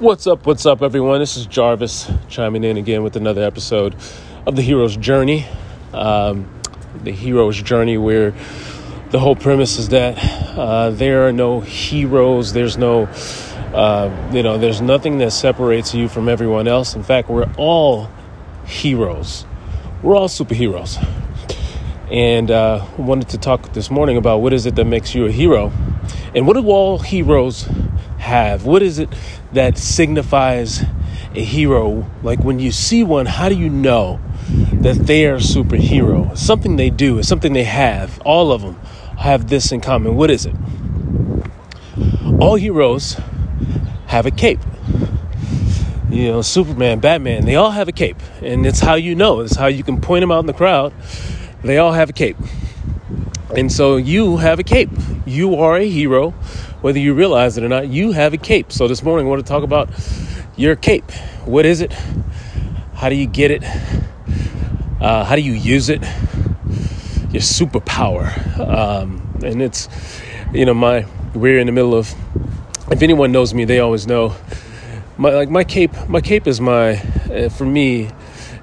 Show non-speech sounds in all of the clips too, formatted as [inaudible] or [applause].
What's up? What's up, everyone? This is Jarvis chiming in again with another episode of The Hero's Journey. Um, the Hero's Journey, where the whole premise is that uh, there are no heroes, there's no, uh, you know, there's nothing that separates you from everyone else. In fact, we're all heroes, we're all superheroes. And uh, wanted to talk this morning about what is it that makes you a hero, and what do all heroes have? What is it that signifies a hero? Like when you see one, how do you know that they are a superhero? Something they do, it's something they have. All of them have this in common. What is it? All heroes have a cape. You know, Superman, Batman, they all have a cape. And it's how you know, it's how you can point them out in the crowd. They all have a cape. And so you have a cape. You are a hero whether you realize it or not, you have a cape. So this morning I want to talk about your cape. What is it? How do you get it? Uh, how do you use it? Your superpower. Um, and it's, you know, my, we're in the middle of, if anyone knows me, they always know my, like my cape, my cape is my, uh, for me,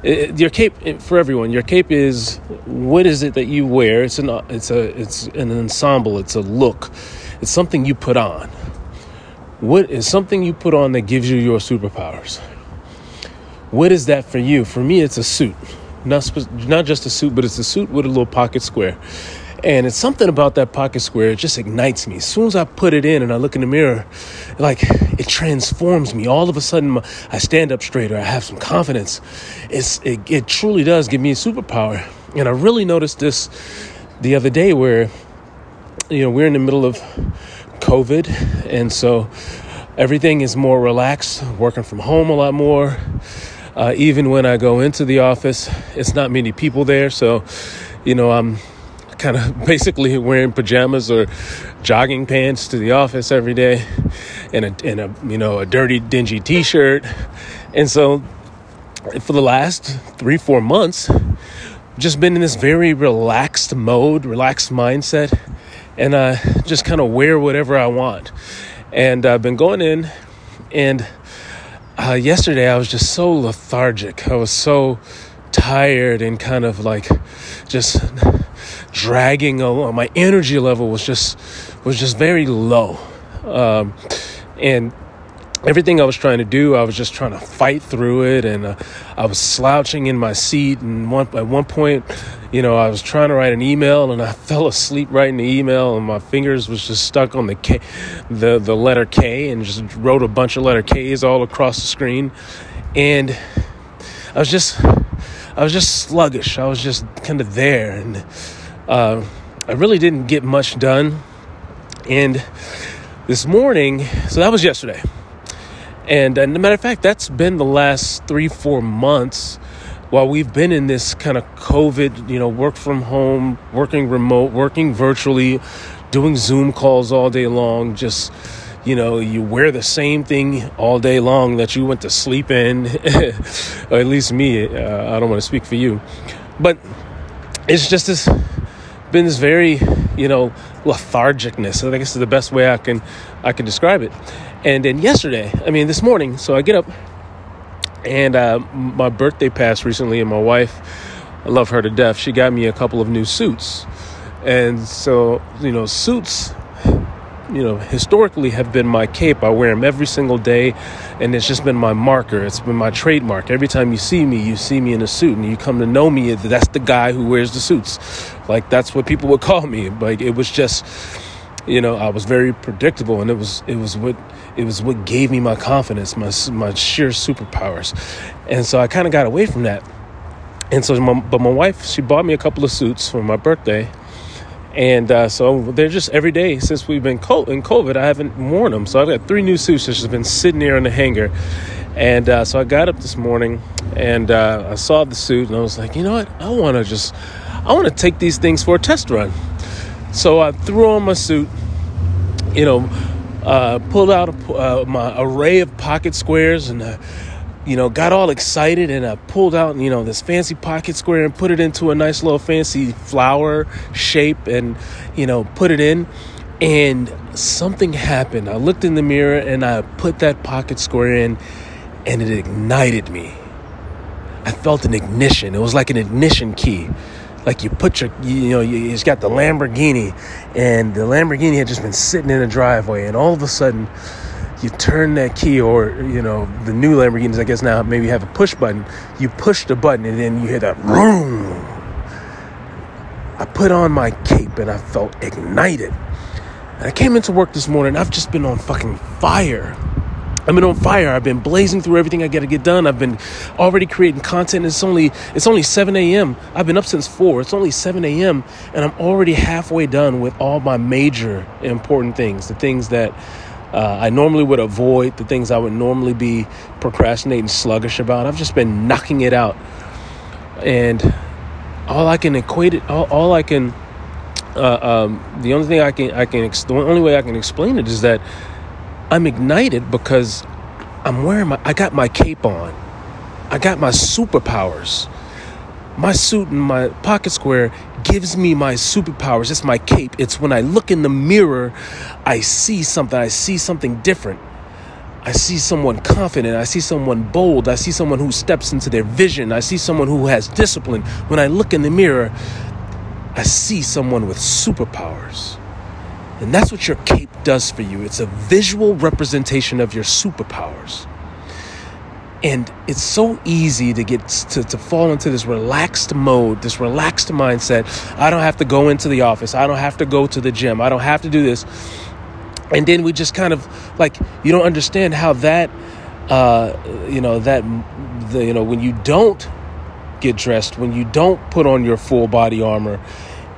it, your cape for everyone. Your cape is what is it that you wear? It's an it's a it's an ensemble. It's a look. It's something you put on. What is something you put on that gives you your superpowers? What is that for you? For me, it's a suit. Not, not just a suit, but it's a suit with a little pocket square. And it's something about that pocket square, it just ignites me. As soon as I put it in and I look in the mirror, like it transforms me. All of a sudden, I stand up straighter, I have some confidence. It's, it, it truly does give me a superpower. And I really noticed this the other day where you know, we're in the middle of COVID, and so everything is more relaxed, working from home a lot more. Uh, even when I go into the office, it's not many people there, so you know, I'm kind of [laughs] basically wearing pajamas or jogging pants to the office every day, and a, and a you know a dirty, dingy T-shirt, and so for the last three, four months, just been in this very relaxed mode, relaxed mindset and uh, just kind of wear whatever I want. And I've been going in, and uh, yesterday I was just so lethargic. I was so tired and kind of like just dragging along. My energy level was just was just very low, um, and everything I was trying to do, I was just trying to fight through it, and uh, I was slouching in my seat. And one, at one point, you know, I was trying to write an email, and I [laughs] fell asleep writing the email, and my fingers was just stuck on the K, the the letter K, and just wrote a bunch of letter K's all across the screen, and I was just, I was just sluggish. I was just kind of there, and uh, I really didn't get much done. And this morning, so that was yesterday. And, and matter of fact, that's been the last three, four months while we've been in this kind of COVID, you know, work from home, working remote, working virtually, doing Zoom calls all day long, just, you know, you wear the same thing all day long that you went to sleep in, [laughs] or at least me, uh, I don't want to speak for you. But it's just this, been this very, you know, lethargicness. I guess is the best way I can, I can describe it. And then yesterday, I mean, this morning, so I get up and uh, my birthday passed recently, and my wife, I love her to death, she got me a couple of new suits. And so, you know, suits, you know, historically have been my cape. I wear them every single day, and it's just been my marker. It's been my trademark. Every time you see me, you see me in a suit, and you come to know me, that's the guy who wears the suits. Like, that's what people would [laughs] call me. Like, it was just you know I was very predictable and it was it was what it was what gave me my confidence my my sheer superpowers. And so I kind of got away from that. And so my, but my wife she bought me a couple of suits for my birthday. And uh, so they're just every day since we've been co- in COVID I haven't worn them so I've got three new suits that just been sitting here in the hanger. And uh, so I got up this morning and uh, I saw the suit and I was like you know what? I want to just I want to take these things for a test run. So I threw on my suit, you know, uh, pulled out uh, my array of pocket squares and, uh, you know, got all excited and I pulled out, you know, this fancy pocket square and put it into a nice little fancy flower shape and, you know, put it in. And something happened. I looked in the mirror and I put that pocket square in and it ignited me. I felt an ignition. It was like an ignition key. Like you put your, you know, you, has got the Lamborghini, and the Lamborghini had just been sitting in a driveway, and all of a sudden, you turn that key, or you know, the new Lamborghinis, I guess now maybe have a push button. You push the button, and then you hear that boom. I put on my cape, and I felt ignited. And I came into work this morning. I've just been on fucking fire. I've been on fire. I've been blazing through everything I got to get done. I've been already creating content. It's only it's only 7 a.m. I've been up since 4. It's only 7 a.m. and I'm already halfway done with all my major important things, the things that uh, I normally would avoid, the things I would normally be procrastinating, sluggish about. I've just been knocking it out, and all I can equate it, all, all I can uh, um, the only thing I can I can the only way I can explain it is that I'm ignited because I'm wearing my I got my cape on. I got my superpowers. My suit and my pocket square gives me my superpowers. It's my cape. It's when I look in the mirror, I see something. I see something different. I see someone confident. I see someone bold. I see someone who steps into their vision. I see someone who has discipline. When I look in the mirror, I see someone with superpowers. And that's what your cape does for you. It's a visual representation of your superpowers. And it's so easy to get to, to fall into this relaxed mode, this relaxed mindset. I don't have to go into the office. I don't have to go to the gym. I don't have to do this. And then we just kind of like, you don't understand how that, uh, you know, that, the, you know, when you don't get dressed, when you don't put on your full body armor,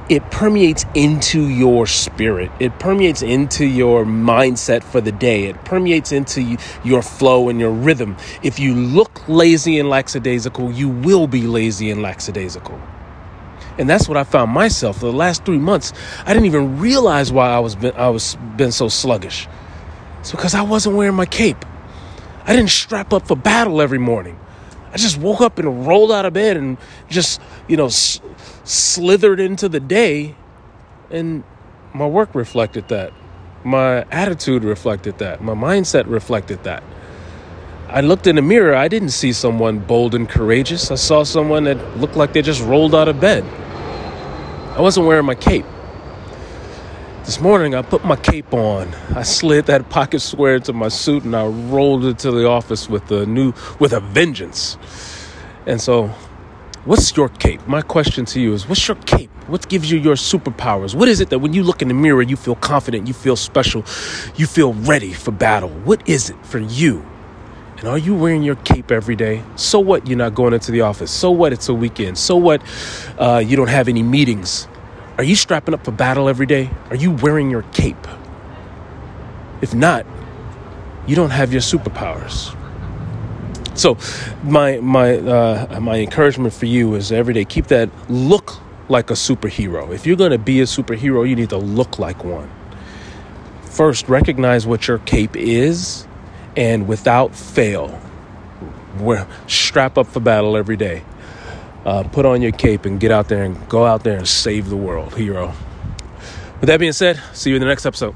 it permeates into your spirit. It permeates into your mindset for the day. It permeates into your flow and your rhythm. If you look lazy and lackadaisical, you will be lazy and lackadaisical. And that's what I found myself for the last three months. I didn't even realize why I was been, I was been so sluggish. It's because I wasn't wearing my cape. I didn't strap up for battle every morning. I just woke up and rolled out of bed and just, you know, slithered into the day. And my work reflected that. My attitude reflected that. My mindset reflected that. I looked in the mirror. I didn't see someone bold and courageous. I saw someone that looked like they just rolled out of bed. I wasn't wearing my cape. This morning, I put my cape on. I slid that [laughs] pocket square into my suit and I rolled it to the office with a new, with a vengeance. And so, what's your cape? My question to you is, what's your cape? What gives you your superpowers? What is it that when you look in the mirror, you feel confident, you feel special, you feel ready for battle? What is it for you? And are you wearing your cape every day? So what? You're not going into the office. So what? It's a weekend. So what? Uh, you don't have any meetings. Are you strapping up for battle every day? Are you wearing your cape? If not, you don't have your superpowers. So, my my uh, my encouragement for you is every day keep that look like a superhero. If you're going to be a superhero, you need to look like one. First, recognize what your cape is, and without fail, strap up for battle every day uh, put on your cape and get out there and go out there and save the world, hero. With that being said, see you in the next episode.